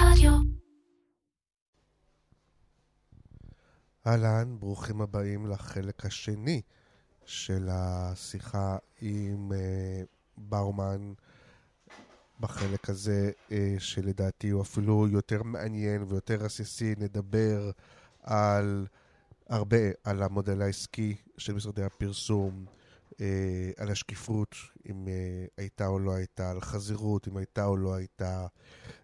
רדיו. אהלן, ברוכים הבאים לחלק השני של השיחה עם uh, באומן. בחלק הזה, uh, שלדעתי הוא אפילו יותר מעניין ויותר עסיסי, נדבר על הרבה, על המודל העסקי של משרדי הפרסום, אה, על השקיפות, אם אה, הייתה או לא הייתה, על חזירות, אם הייתה או לא הייתה.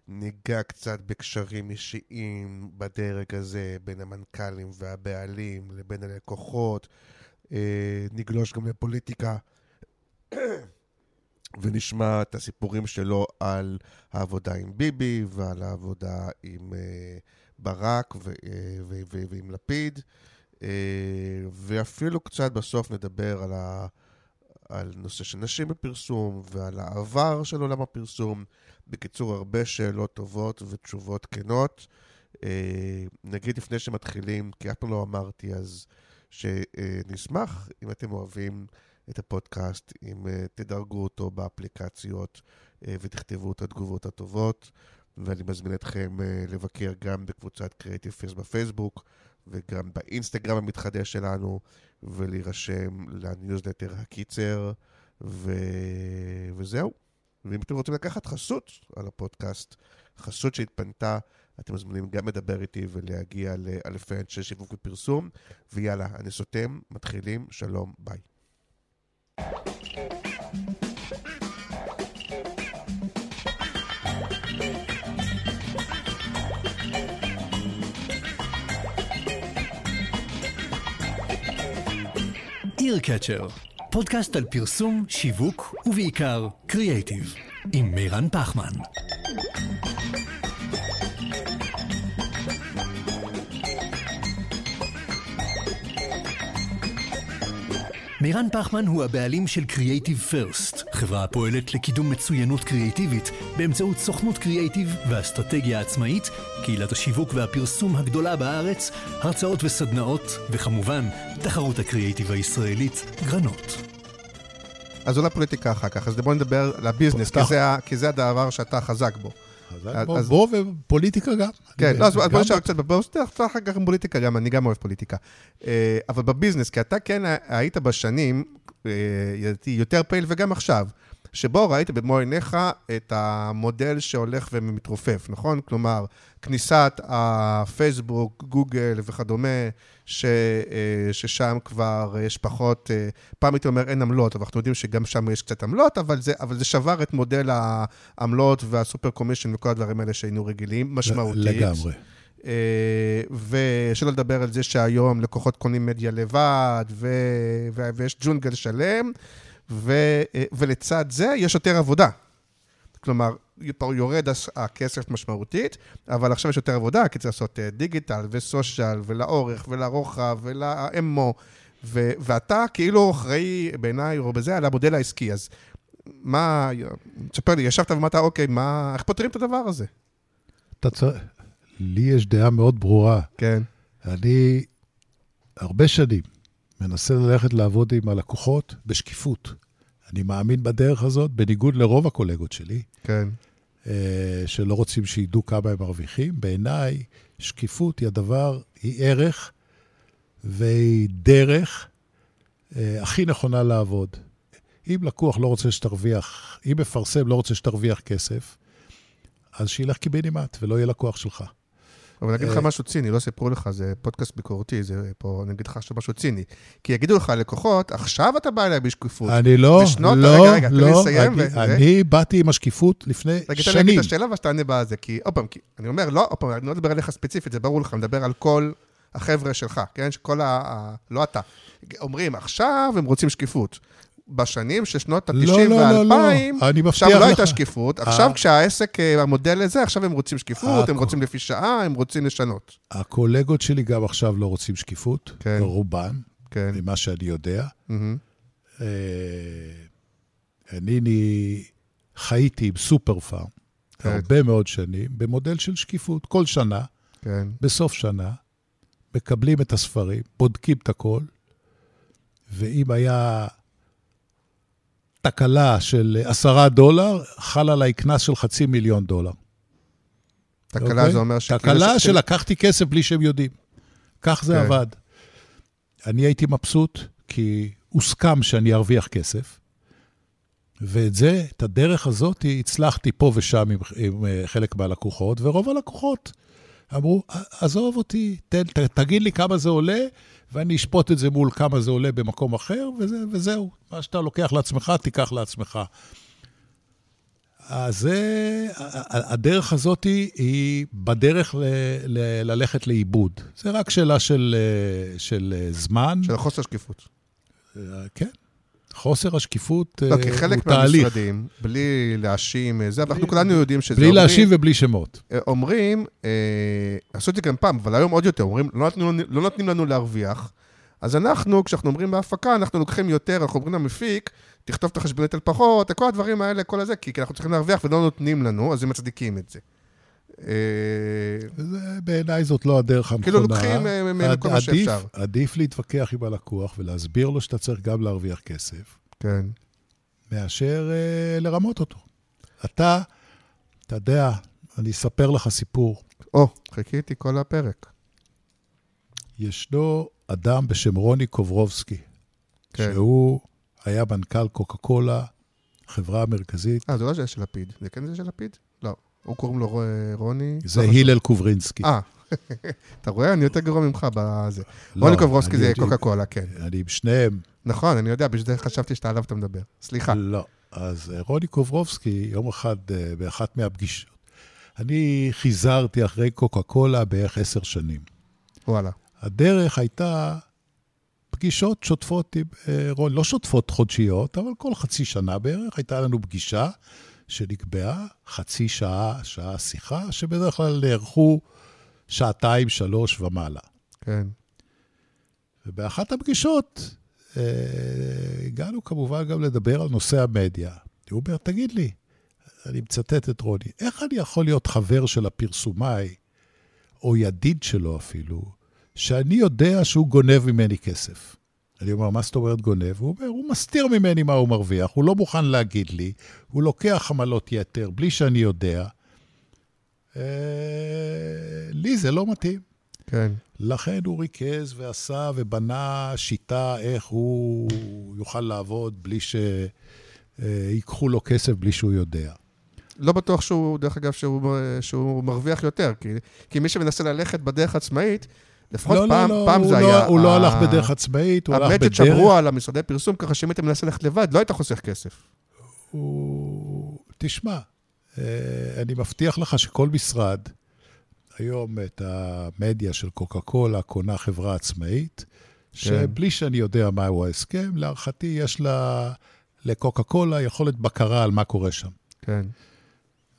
ניגע קצת בקשרים אישיים בדרג הזה, בין המנכ"לים והבעלים לבין הלקוחות. אה, נגלוש גם לפוליטיקה. ונשמע את הסיפורים שלו על העבודה עם ביבי ועל העבודה עם uh, ברק ו- uh, ו- ו- ועם לפיד. Uh, ואפילו קצת בסוף נדבר על, ה- על נושא של נשים בפרסום ועל העבר של עולם הפרסום. בקיצור, הרבה שאלות טובות ותשובות כנות. Uh, נגיד לפני שמתחילים, כי אף פעם לא אמרתי אז, שנשמח אם אתם אוהבים את הפודקאסט, אם uh, תדרגו אותו באפליקציות uh, ותכתבו את התגובות הטובות. ואני מזמין אתכם לבקר גם בקבוצת Creative First בפייסבוק וגם באינסטגרם המתחדש שלנו, ולהירשם לניוזלטר הקיצר, ו... וזהו. ואם אתם רוצים לקחת חסות על הפודקאסט, חסות שהתפנתה, אתם מזמינים גם לדבר איתי ולהגיע לאלפי אנשי שיווק ופרסום. ויאללה, אני סותם, מתחילים, שלום, ביי. אירקצ'ר, פודקאסט על פרסום, שיווק ובעיקר קריאייטיב, עם מירן פחמן. מירן פחמן הוא הבעלים של Creative First, חברה הפועלת לקידום מצוינות קריאיטיבית באמצעות סוכנות קריאיטיב ואסטרטגיה עצמאית, קהילת השיווק והפרסום הגדולה בארץ, הרצאות וסדנאות, וכמובן, תחרות הקריאיטיב הישראלית, גרנות. אז אולי פוליטיקה אחר כך, אז בואו נדבר על הביזנס, כי. זה כי זה הדבר שאתה חזק בו. חזק בו, אז- בו ופוליטיקה גם. כן, לא, אז גם בוא נשאר קצת, בוא נפתח אחר כך עם פוליטיקה גם, אני גם אוהב פוליטיקה. אה, אבל בביזנס, כי אתה כן היית בשנים, אה, יותר פעיל וגם עכשיו, שבו ראית במו עיניך את המודל שהולך ומתרופף, נכון? כלומר, כניסת הפייסבוק, גוגל וכדומה, ש, אה, ששם כבר יש פחות, אה, פעם הייתי אומר אין עמלות, אבל אנחנו יודעים שגם שם יש קצת עמלות, אבל זה, אבל זה שבר את מודל העמלות והסופר קומישן וכל הדברים האלה שהיינו רגילים, משמעותית. לגמרי. אה, ושלא לדבר על זה שהיום לקוחות קונים מדיה לבד, ו... ו... ויש ג'ונגל שלם, ו... אה, ולצד זה יש יותר עבודה. כלומר, יורד הכסף משמעותית, אבל עכשיו יש יותר עבודה, כי צריך לעשות אה, דיגיטל וסושיאל, ולאורך ולרוחב ולאמו, ו... ואתה כאילו אחראי בעיניי, או בזה, על המודל העסקי. אז מה, תספר לי, ישבת ואמרת, אוקיי, מה, איך פותרים את הדבר הזה? אתה צריך... לי יש דעה מאוד ברורה. כן. אני הרבה שנים מנסה ללכת לעבוד עם הלקוחות בשקיפות. אני מאמין בדרך הזאת, בניגוד לרוב הקולגות שלי, כן. אה, שלא רוצים שידעו כמה הם מרוויחים. בעיניי, שקיפות היא הדבר, היא ערך והיא דרך אה, הכי נכונה לעבוד. אם לקוח לא רוצה שתרוויח, אם מפרסם לא רוצה שתרוויח כסף, אז שילך קיבינימט ולא יהיה לקוח שלך. אבל אני אגיד לך אה, משהו ציני, לא סיפרו לך, זה פודקאסט ביקורתי, זה פה, אני אגיד לך עכשיו משהו ציני. כי יגידו לך לקוחות, עכשיו אתה בא אליי בשקיפות. אני לא, בשנות- לא, רגע, רגע, לא, לסיים, אני, וזה- אני באתי עם השקיפות לפני רגע, תן לי שנים. את השאלה ואז תענה בזה, כי עוד פעם, אני אומר, לא, עוד פעם, אני לא מדבר עליך ספציפית, זה ברור לך, אני מדבר על כל החבר'ה שלך, כן? שכל. ה- לא אתה. אומרים, עכשיו הם רוצים שקיפות. בשנים של שנות ה-90 לא, לא, לא, לא. וה-2000, אני שם לא לך. הייתה שקיפות, עכשיו אה. כשהעסק, אה, המודל לזה, עכשיו הם רוצים שקיפות, הם. רוצים לפי שעה, הם רוצים לשנות. הקולגות שלי גם עכשיו לא רוצים שקיפות, כן. רובם, כן. ממה שאני יודע. אני אני חייתי עם סופר פארם כן. הרבה מאוד שנים, במודל של שקיפות. כל שנה, כן. בסוף שנה, מקבלים את הספרים, בודקים את הכל, ואם היה תקלה של עשרה דולר, חל עליי קנס של חצי מיליון דולר. תקלה אוקיי? זה אומר ש... תקלה שלקחתי כסף בלי שהם יודעים. כך זה כן. עבד. אני הייתי מבסוט, כי הוסכם שאני ארוויח כסף, ואת זה, את הדרך הזאת, הצלחתי פה ושם עם, עם אה, חלק מהלקוחות, ורוב הלקוחות אמרו, עזוב אותי, ת, ת, תגיד לי כמה זה עולה, ואני אשפוט את זה מול כמה זה עולה במקום אחר, וזה, וזהו. מה שאתה לוקח לעצמך, תיקח לעצמך. אז זה, הדרך הזאת היא בדרך ל, ל, ללכת לאיבוד. זה רק שאלה של, אה, של זמן. של חוסר שקיפות. אה, כן. חוסר השקיפות לא, כי הוא חלק תהליך. מהמשרדים, בלי להאשים, אה, זה, אנחנו כולנו יודעים שזה... בלי להשיב ובלי שמות. אה, אומרים, אה, עשו את זה גם פעם, אבל היום עוד יותר, אומרים, לא נותנים, לנו- לא נותנים לנו להרוויח, אז אנחנו, כשאנחנו אומרים בהפקה, אנחנו לוקחים יותר, אנחנו אומרים למפיק, תכתוב את החשבונית על פחות, כל הדברים האלה, כל הזה, כי אנחנו צריכים להרוויח ולא נותנים לנו, אז הם מצדיקים את זה. אה, בעיניי זאת לא הדרך הנכונה. כאילו לוקחים, אה, עד- כל מה שאפשר. עדיף להתווכח עם הלקוח ולהסביר לו שאתה צריך גם להרוויח כסף, כן. מאשר אה, לרמות אותו. אתה, אתה יודע, אני אספר לך סיפור. או, חיכיתי כל הפרק. ישנו אדם בשם רוני קוברובסקי, כן. שהוא היה מנכ"ל קוקה קולה, חברה מרכזית, אה, זה לא זה של לפיד. זה כן זה של לפיד? הוא קוראים לו רו- רוני. זה הלל קוברינסקי. אה, אתה רואה? אני יותר גרוע ממך בזה. לא, רוני קוברובסקי אני- זה קוקה קולה, כן. אני עם שניהם. נכון, אני יודע, בשביל זה חשבתי שאתה עליו אתה מדבר. סליחה. לא. אז אה, רוני קוברובסקי, יום אחד, אה, באחת מהפגישות, אני חיזרתי אחרי קוקה קולה בערך עשר שנים. וואלה. הדרך הייתה פגישות שוטפות עם אה, רוני, לא שוטפות חודשיות, אבל כל חצי שנה בערך הייתה לנו פגישה שנקבעה, חצי שעה, שעה שיחה, שבדרך כלל נערכו שעתיים, שלוש ומעלה. כן. ובאחת הפגישות אה, הגענו כמובן גם לדבר על נושא המדיה. הוא אומר, תגיד לי, אני מצטט את רוני, איך אני יכול להיות חבר של הפרסומאי, או ידיד שלו אפילו, שאני יודע שהוא גונב ממני כסף? אני אומר, מה זאת אומרת גונב? הוא אומר, הוא מסתיר ממני מה הוא מרוויח, הוא לא מוכן להגיד לי, הוא לוקח עמלות יתר בלי שאני יודע. אה, לי זה לא מתאים. כן. לכן הוא ריכז ועשה ובנה שיטה איך הוא יוכל לעבוד בלי שיקחו לו כסף בלי שהוא יודע. לא בטוח שהוא, דרך אגב, שהוא, שהוא מרוויח יותר, כי, כי מי שמנסה ללכת בדרך עצמאית, לפחות לא, פעם, לא, לא, פעם זה לא, היה... הוא לא הלך בדרך עצמאית, הוא הלך בדרך... שמרו על המשרדי פרסום, ככה שאם היית מנסה ללכת לבד, לא היית חוסך כסף. הוא... תשמע, אה, אני מבטיח לך שכל משרד, היום את המדיה של קוקה קולה קונה חברה עצמאית, שבלי שאני יודע מהו ההסכם, להערכתי יש לה, לקוקה קולה יכולת בקרה על מה קורה שם. כן.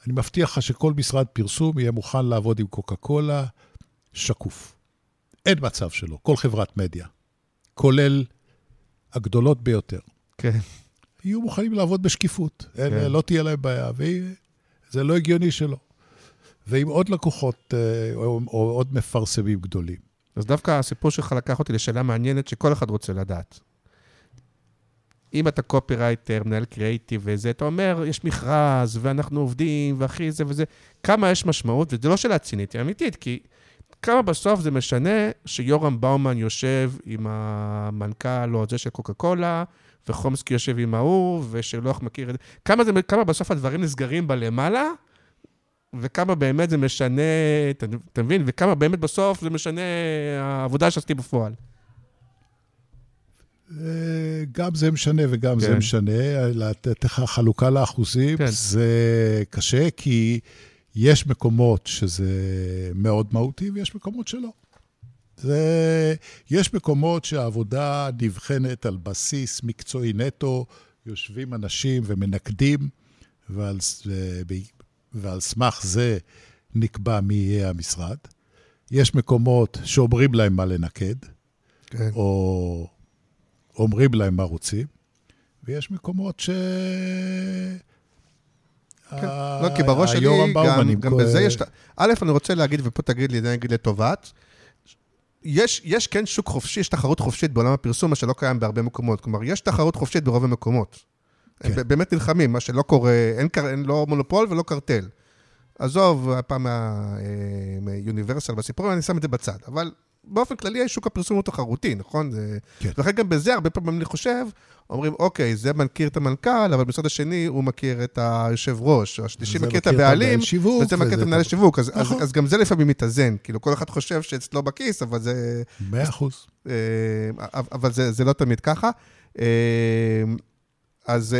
אני מבטיח לך שכל משרד פרסום יהיה מוכן לעבוד עם קוקה קולה שקוף. אין מצב שלא, כל חברת מדיה, כולל הגדולות ביותר, כן. יהיו מוכנים לעבוד בשקיפות. כן. לא תהיה להם בעיה, וזה לא הגיוני שלא. ועם עוד לקוחות אה, או, או עוד מפרסמים גדולים. אז דווקא הסיפור שלך לקח אותי לשאלה מעניינת שכל אחד רוצה לדעת. אם אתה קופירייטר, מנהל קריאיטיב וזה, אתה אומר, יש מכרז, ואנחנו עובדים, ואחי זה וזה, כמה יש משמעות, וזו לא שאלה צינית, היא אמיתית, כי כמה בסוף זה משנה שיורם באומן יושב עם המנכ"ל או זה של קוקה קולה, וחומסקי יושב עם ההוא, ושלוח מכיר את זה. כמה, זה, כמה בסוף הדברים נסגרים בלמעלה, וכמה באמת זה משנה, אתה, אתה מבין? וכמה באמת בסוף זה משנה העבודה שעשיתי בפועל. אה, גם זה משנה וגם כן. זה משנה. לתת לך חלוקה לאחוזים, כן. זה קשה, כי יש מקומות שזה מאוד מהותי ויש מקומות שלא. זה, יש מקומות שהעבודה נבחנת על בסיס מקצועי נטו, יושבים אנשים ומנקדים, ועל, ב- ועל סמך זה נקבע מי יהיה המשרד. יש מקומות שאומרים להם מה לנקד, כן. או אומרים להם מה רוצים, ויש מקומות ש... כן. ה- לא, כי בראש שלי, גם, גם בזה יש... א', אני רוצה להגיד, ופה תגיד לי, אני אגיד לטובת, יש, יש כן שוק חופשי, יש תחרות חופשית בעולם הפרסום, מה שלא קיים בהרבה מקומות. כלומר, יש תחרות חופשית ברוב המקומות. כן. הם באמת נלחמים, מה שלא קורה, אין, אין לא מונופול ולא קרטל. עזוב, הפעם מהיוניברסל בסיפורים, אני שם את זה בצד. אבל באופן כללי, שוק הפרסום הוא תחרותי, נכון? זה... כן. ולכן גם בזה, הרבה פעמים אני חושב, אומרים, אוקיי, זה מכיר את המנכ"ל, אבל בצד השני הוא מכיר את היושב ראש, או השלישי מכיר את הבעלים, שיווק, וזה מכיר את המנהל שיווק, אז, אז, נכון. אז גם זה לפעמים מתאזן. כאילו, כל אחד חושב שאצלו בכיס, אבל זה... מאה אחוז. אה, אבל זה, זה לא תמיד ככה. אה, אז...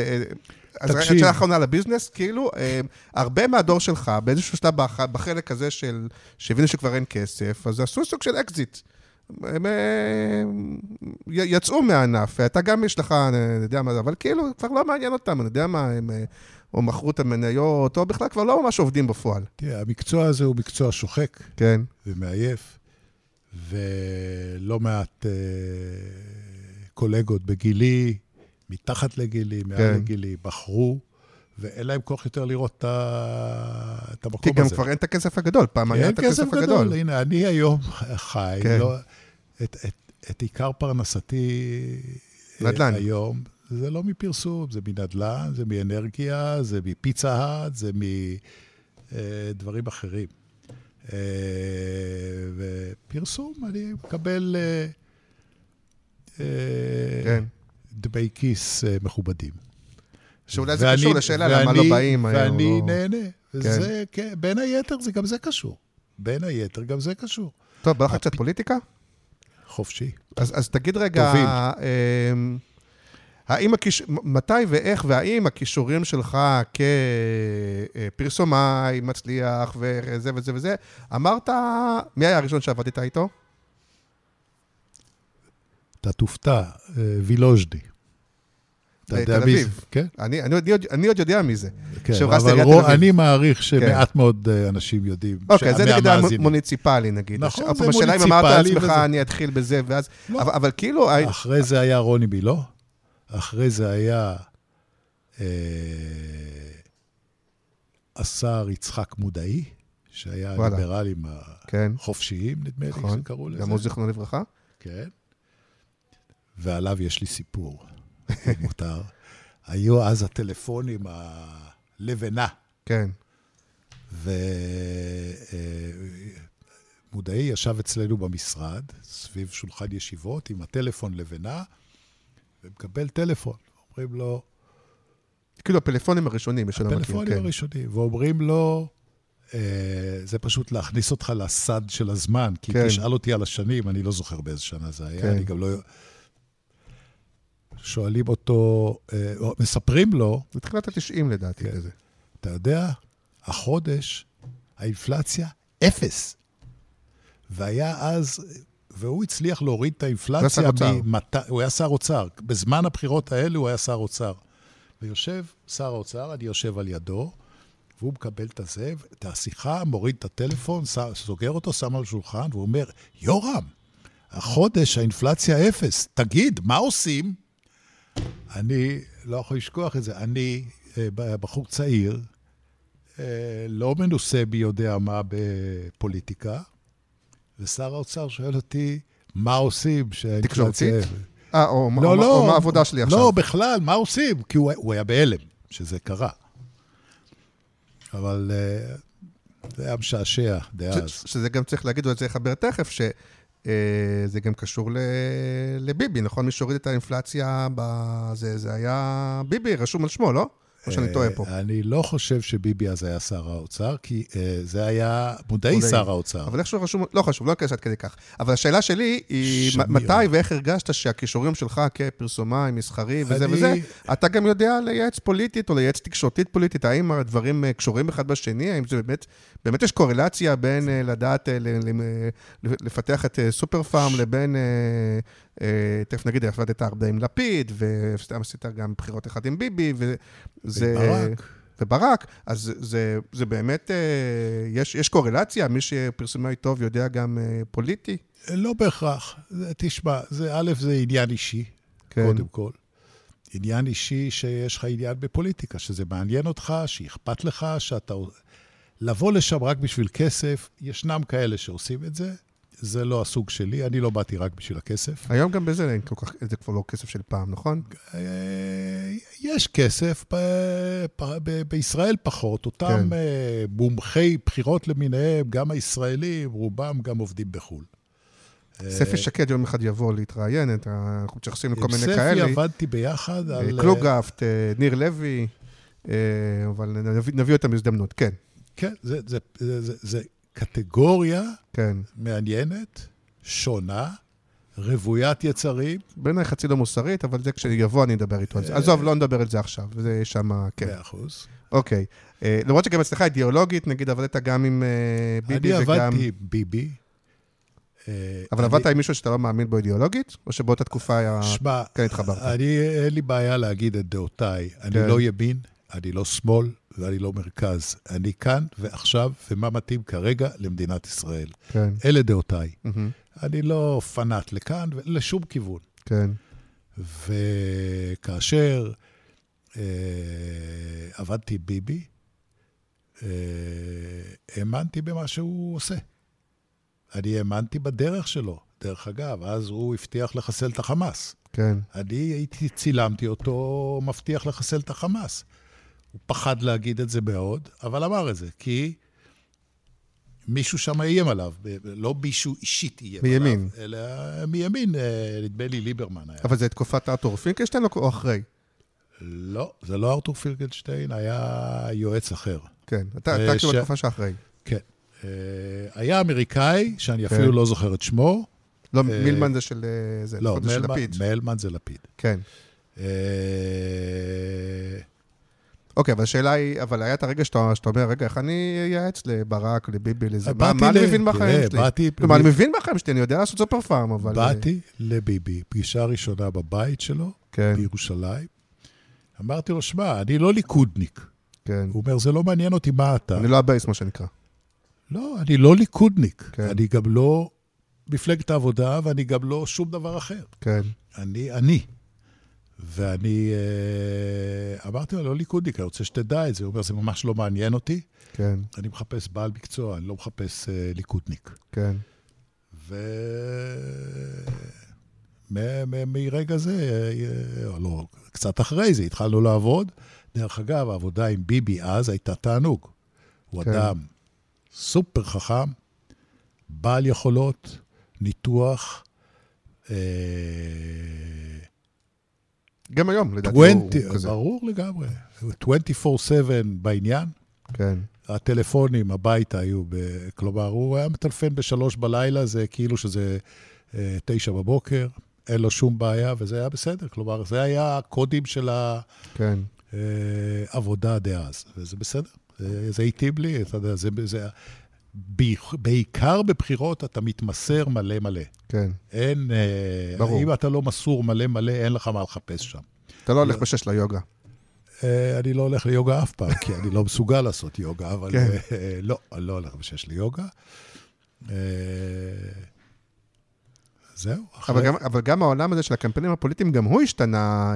אה, אז רק. שאלה אחרונה על הביזנס, כאילו, אה, הרבה מהדור שלך, באיזשהו שלב בח- בחלק הזה של, שהבינו שכבר אין כסף, אז עשו סוג של אקזיט. הם אה, יצאו מהענף, אתה גם יש לך, אני יודע מה זה, אבל כאילו, כבר לא מעניין אותם, אני יודע מה, הם אה, או מכרו את המניות, או בכלל כבר לא ממש עובדים בפועל. תראה, המקצוע הזה הוא מקצוע שוחק כן, ומעייף, ולא מעט אה, קולגות בגילי, מתחת לגילי, מעל כן. לגילי, בחרו, ואין להם כוח יותר לראות את את כי המקום גם הזה. כבר אין את הכסף הגדול, פעם היה את הכסף הגדול. גדול. הנה, אני היום חי, כן. לא, את, את, את עיקר פרנסתי אה, נדל"ן. היום, זה לא מפרסום, זה מנדל"ן, זה מאנרגיה, זה מפיצה האט, זה מדברים אחרים. אה, ופרסום, אני מקבל אה, אה, כן. דמי כיס אה, מכובדים. שאולי זה ואני- קשור לשאלה למה ואני- לא באים. אה, או ואני לא- נהנה. וזה, כן, בין היתר, זה גם זה קשור. בין היתר, גם זה קשור. טוב, בא לך קצת פוליטיקה? חופשי. אז, אז תגיד רגע, תוביל. אמ, האם הכיש... מתי ואיך והאם הכישורים שלך כפרסומאי, מצליח וזה וזה וזה, אמרת, מי היה הראשון שעבדת איתו? אתה תופתע, אה, וילוז'די. בתל? אביב. כן, אני, אני, עוד- אני עוד יודע מי זה. כן. אבל אביב. אני מעריך שמעט מאוד אה, אנשים יודעים. אוקיי, זה נגיד מהמאזינים. המוניציפלי נגיד. נכון, זה פעם, השאלה אם אמרת מוניציפלי לעצמך, וזה. אני אתחיל בזה, ואז... לא. אבל, אבל כאילו, אחרי זה היה רוני מילו, אחרי זה היה אה, השר יצחק מודעי, שהיה. הליברלים כן, החופשיים, נדמה לי נכון, שקראו לזה. גם הוא זיכרונו לברכה. כן. ועליו יש לי סיפור, אם מותר. היו אז הטלפונים הלבנה, כן, ומודעי ישב אצלנו במשרד, סביב שולחן ישיבות, עם הטלפון לבנה, ומקבל טלפון. אומרים לו, כאילו הפלאפונים הראשונים, מי שלא מכיר, כן. הראשונים, ואומרים לו, אה, זה פשוט להכניס אותך לסד של הזמן, כי כן. תשאל אותי על השנים, אני לא זוכר באיזה שנה זה היה, כן. אני גם לא... שואלים אותו, אה, או מספרים לו, זה תחילת ה-90 לדעתי, כן. כזה. אתה יודע, החודש, האינפלציה, אפס. והיה אז, והוא הצליח להוריד את האינפלציה. ממתי- הוא היה שר אוצר. בזמן הבחירות האלה הוא היה שר אוצר. ויושב שר האוצר, אני יושב על ידו, והוא מקבל את הזה, את השיחה, מוריד את הטלפון, סוגר אותו, שם על השולחן, והוא אומר, יורם, החודש האינפלציה אפס, תגיד, מה עושים? אני לא יכול לשכוח את זה. אני אה, בחור צעיר, אה, לא מנוסה מי יודע מה בפוליטיקה, ושר האוצר שואל אותי, מה עושים שהאינפלציה... תקשורתית? אה, או מה- לא, או לא. או מה העבודה שלי עכשיו. לא, בכלל, מה עושים? כי הוא, הוא היה בהלם שזה קרה. אבל אה, זה היה משעשע דאז. ש- שזה גם צריך להגיד, ואת זה לחבר תכף, שזה גם קשור לביבי, נכון? מי שהוריד את האינפלציה, זה זה היה ביבי, רשום על שמו, לא? או שאני טועה פה. אה, אני לא חושב שביבי אז היה שר האוצר, כי אה, זה היה מודעי. שר האוצר. אבל איכשהו רשום, לא חשוב, לא ניכנס עד כדי כך. אבל השאלה שלי היא, מתי ואיך הרגשת שהכישורים שלך כפרסומאי, מסחרי וזה וזה, אתה גם יודע לייעץ פוליטית או לייעץ תקשורתית פוליטית, האם הדברים אה, קשורים אחד בשני? האם זה באמת, באמת יש קורלציה בין אה, לדעת אה, לפתח את אה, סופר פארם לבין, אה, אה, תכף נגיד, עבדת הרבה עם לפיד, וסתם עשית גם בחירות אחד עם ביבי, וזה... ברק. וברק, אז זה, זה, זה באמת, אה, יש, יש קורלציה? מי שפרסומאי טוב יודע גם אה, פוליטי? לא בהכרח. זה- תשמע, זה, א', זה עניין אישי, כן. קודם כל. עניין אישי שיש לך עניין בפוליטיקה, שזה מעניין אותך, שאכפת לך, שאתה... לבוא לשם רק בשביל כסף, ישנם כאלה שעושים את זה, זה לא הסוג שלי, אני לא באתי רק בשביל הכסף. היום גם בזה אין כל כך, זה כבר לא כסף של פעם, נכון? אה, יש כסף, ב, ב, ב, בישראל פחות. אותם כן. כן. מומחי בחירות למיניהם, גם הישראלים, רובם גם עובדים בחו"ל. ספי שקד יום אחד יבוא להתראיין, אנחנו מתייחסים לכל עם מיני ספי כאלה. עבדתי ביחד אה, על... קלוגהפט, אה, ניר לוי, אה, אבל נביא- נביא אותם בהזדמנות, כן, כן, זה, זה, זה, זה, זה קטגוריה כן. מעניינת, שונה, רוויית יצרים. בעיניי חצי לא מוסרית, אבל זה כשיבוא אני אדבר איתו על זה. עזוב, לא נדבר על זה עכשיו, זה שמה, כן. מאה אחוז. אוקיי. אה, למרות שגם אצלך אידיאולוגית, נגיד עבדת גם עם אה, ביבי אני וגם... עבדתי עם ביבי. אה, אבל אני- עבדת עם מישהו שאתה לא מאמין בו אידיאולוגית? או שבאותה תקופה היה... שמע, כן התחברת. אני, אין לי בעיה להגיד את דעותיי. אני כן. לא ימין, אני לא שמאל ואני לא מרכז. אני כאן ועכשיו, ומה מתאים כרגע למדינת ישראל. כן. אלה דעותיי. מהמם, אני לא פנאט לכאן ולשום כיוון. כן. וכאשר אה, עבדתי עם ביבי, אה, האמנתי במה שהוא עושה. אני האמנתי בדרך שלו. דרך אגב, אז הוא הבטיח לחסל את החמאס. כן. אני הייתי, צילמתי אותו מבטיח לחסל את החמאס. הוא פחד להגיד את זה מאוד, אבל אמר את זה, כי מישהו שם איים עליו, לא מישהו אישית איים מימין. עליו, אלא מימין, אה, נדמה לי ליברמן היה. אבל זה תקופת ארתור פינקלשטיין או אחרי? לא, זה לא ארתור פילגלשטיין, היה יועץ אחר. כן. אתה אה, כאילו ש- בתקופה שאחרי. כן. אה, היה אמריקאי, שאני כן. אפילו לא זוכר את שמו. לא, מילמן זה של... זה, לא, זה של לפיד. מלמן זה לפיד. כן. אוקיי, אבל השאלה היא, אבל היה את הרגע שאתה שאתה אומר, רגע, איך אני אייעץ לברק, לביבי, לזה? מה אני מבין בחיים שלי? באתי- כלומר, אני מבין בחיים שלי, אני יודע לעשות סופר פארם, אבל... אה, באתי לביבי, פגישה ראשונה בבית שלו, כן, בירושלים. אמרתי לו, שמע, אני לא ליכודניק. כן. הוא אומר, זה לא מעניין אותי מה אתה. אני לא הבייס, מה שנקרא. לא, אני לא ליכודניק. כן. אני גם לא מפלגת העבודה, ואני גם לא שום דבר אחר. כן, אני אני. ואני אה, אמרתי לו, לא ליכודניק, אני רוצה שתדע את זה. הוא אומר, זה ממש לא מעניין אותי. כן, אני מחפש בעל מקצוע, אני לא מחפש אה, ליכודניק. כן. ו... מרגע זה, אה, אה, לא, קצת אחרי זה, התחלנו לעבוד. דרך אגב, העבודה עם ביבי אז הייתה תענוג. הוא כן. אדם סופר חכם, בעל יכולות, ניתוח, אה, גם היום, לדעתי, הוא 20, הוא כזה. ברור לגמרי, 24/7 בעניין. כן, הטלפונים הביתה היו, ב... כלומר, הוא היה מטלפן בשלוש בלילה, זה כאילו שזה אה, תשע בבוקר, אין לו שום בעיה, וזה היה בסדר. כלומר, זה היה הקודים של כן. העבודה דאז, וזה בסדר. זה, זה התאים לי, אתה יודע, זה, זה... בעיקר- בבחירות אתה מתמסר מלא מלא. כן. אין... אה, ברור. אם אתה לא מסור מלא מלא, אין לך מה לחפש שם. אתה לא הולך בשש ליוגה. אה, אני לא הולך ליוגה אף פעם, כי אני לא מסוגל לעשות יוגה, אבל כן. אה, לא, אני לא הולך בשש ליוגה. זהו. אחרי- אבל גם, אבל גם העולם הזה של הקמפיינים הפוליטיים, גם הוא השתנה.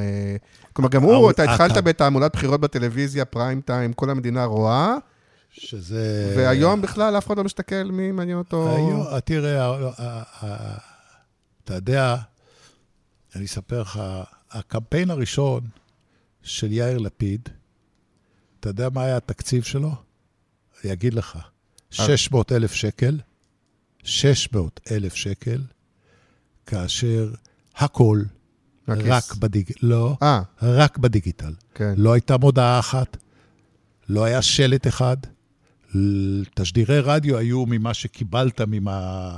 כלומר, גם הוא, אתה התחלת בתעמולת בחירות בטלוויזיה, פריים טיים, כל המדינה רואה, שזה... והיום בכלל אף אחד לא מסתכל מי מעניין אותו. היום, תראה, ה- ה- ה- אתה יודע, אני אספר לך, הקמפיין הראשון של יאיר לפיד, אתה יודע מה היה התקציב שלו? אני אגיד לך, 600 אלף שקל, 600 אלף שקל, כאשר הכל מהכיס. רק בדיגיטל, לא, אה, רק בדיגיטל. כן. לא הייתה מודעה אחת, לא היה שלט אחד. תשדירי רדיו היו ממה שקיבלת ממה,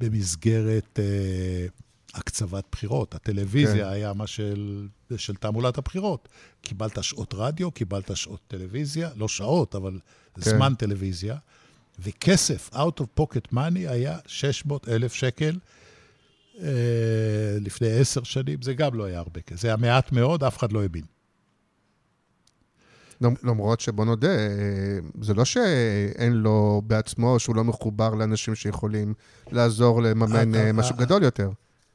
במסגרת אה, הקצבת בחירות. הטלוויזיה כן. היה מה של, של תעמולת הבחירות. קיבלת שעות רדיו, קיבלת שעות טלוויזיה, לא שעות, אבל כן. זמן טלוויזיה. וכסף, out of pocket money, היה 600 אלף שקל. אה, לפני עשר שנים, זה גם לא היה הרבה כסף. זה היה מעט מאוד, אף אחד לא האמין. למ- למרות שבוא נודה, אה, זה לא שאין לו בעצמו, שהוא לא מחובר לאנשים שיכולים לעזור לממן אה, אה, משהו גדול יותר.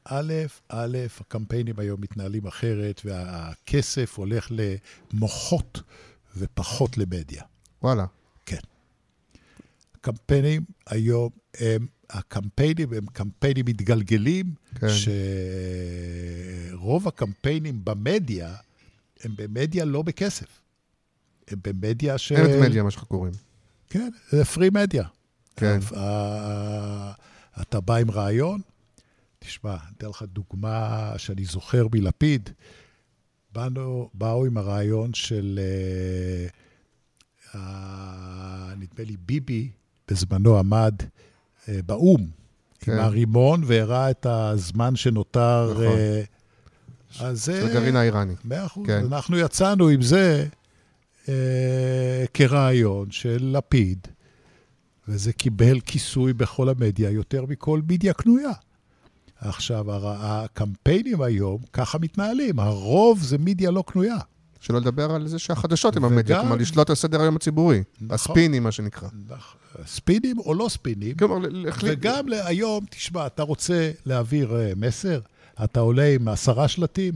א', א', הקמפיינים היום מתנהלים אחרת, והכסף הולך למוחות ופחות למדיה. וואלה. כן. הקמפיינים היום הם, הקמפיינים הם קמפיינים מתגלגלים, כן. שרוב הקמפיינים במדיה הם במדיה לא בכסף. במדיה של... אין מדיה, מה שאנחנו קוראים. כן, זה פרי מדיה. כן. אתה בא עם רעיון, תשמע, אני אתן לך דוגמה שאני זוכר מלפיד. באנו, באו עם הרעיון של, אה, נדמה לי, ביבי בזמנו עמד אה, באו"ם, כן. עם הרימון, והראה את הזמן שנותר. נכון. אה, אז של. הגרעין האיראני. מאה אחוז. כן. אנחנו יצאנו עם זה אה, כרעיון של לפיד, וזה קיבל כיסוי בכל המדיה יותר מכל מדיה קנויה. עכשיו, הר- הקמפיינים היום ככה מתנהלים, הרוב זה מדיה לא קנויה. שלא לדבר על זה שהחדשות הם וגם- המדיה, כלומר לשלוט על סדר היום הציבורי. נכון. הספינים, מה שנקרא. ספינים או לא ספינים, כלומר, להחליט... וגם היום, תשמע, אתה רוצה להעביר אה, מסר, אתה עולה עם עשרה שלטים,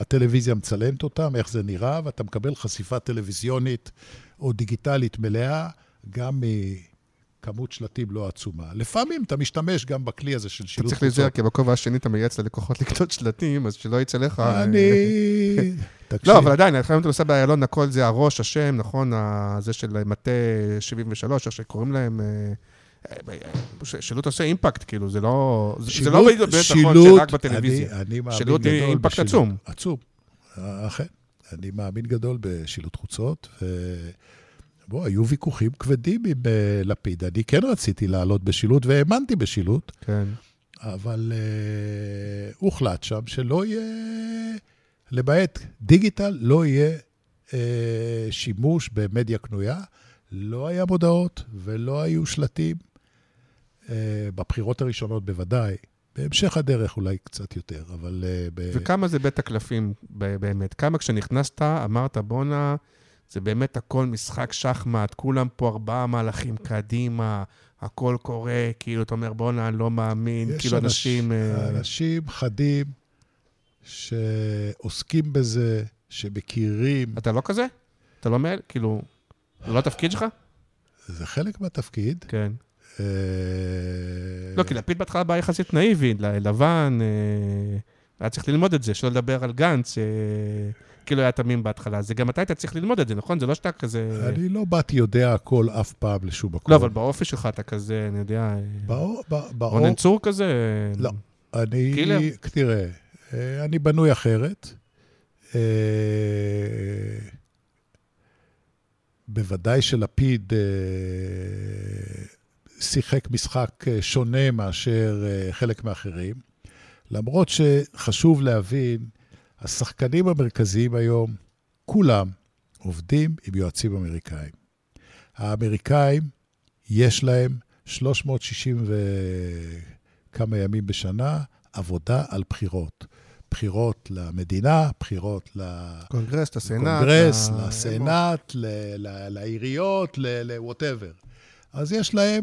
הטלוויזיה מצלמת אותם, איך זה נראה, ואתה מקבל חשיפה טלוויזיונית או דיגיטלית מלאה, גם מכמות שלטים לא עצומה. לפעמים אתה משתמש גם בכלי הזה של אתה שילוט צריך להיזהר, כי בכובע השני אתה מייעץ ללקוחות לקטות שלטים, אז שלא יצא לך... אה, אני... תקשיב, לא, אבל עדיין, לפעמים אתה נוסע באיילון, הכל זה הראש, השם, נכון? זה של מטה 73, איך שקוראים להם. שילוט עושה אימפקט, כאילו, זה לא... זה- זה לא באמת נכון שרק בטלוויזיה. אני, אני שילוט אימפקט בשילוט. עצום. עצום, אכן. אני מאמין גדול בשילוט חוצות, ו... בוא, היו ויכוחים כבדים עם אה, לפיד. אני כן רציתי לעלות בשילוט והאמנתי בשילוט, כן. אבל uh, הוחלט שם שלא יהיה, למעט דיגיטל, לא יהיה uh, שימוש במדיה קנויה. לא היה מודעות ולא היו שלטים. Uh, בבחירות הראשונות בוודאי. בהמשך הדרך אולי קצת יותר, אבל... Uh, ב... וכמה זה בית הקלפים באמת? כמה כשנכנסת, אמרת, בואנה, זה באמת הכל משחק שחמט, כולם פה ארבעה מהלכים קדימה, הכל קורה, כאילו, אתה אומר, בואנה, אני לא מאמין, כאילו, אנשים... אה, אנשים חדים שעוסקים בזה, שמכירים, אתה לא כזה? אתה לא מייל? כאילו, זה לא התפקיד שלך? זה חלק מהתפקיד. כן. אה, לא, כי לפיד בהתחלה בא יחסית נאיבי, לבן, אה, היה צריך ללמוד את זה, שלא לדבר על גנץ, אה, כאילו היה תמים בהתחלה. זה גם אתה היית צריך ללמוד את זה, נכון? זה לא שאתה כזה... אני לא באתי יודע הכל אף פעם לשום מקום. לא, אבל באופי שלך אתה כזה, אני יודע, רונן צור כזה? לא. אני, קילר? תראה, אה, אני בנוי אחרת. בוודאי שלפיד שיחק משחק אה, שונה מאשר אה, חלק מאחרים, למרות שחשוב להבין, השחקנים המרכזיים היום, כולם עובדים עם יועצים אמריקאים. האמריקאים, יש להם 360 וכמה ימים בשנה עבודה על בחירות. בחירות למדינה, בחירות קונגרס, לסנאט. לקונגרס, לסנאט, ל- ל- לעיריות, ל-whatever. אז יש להם,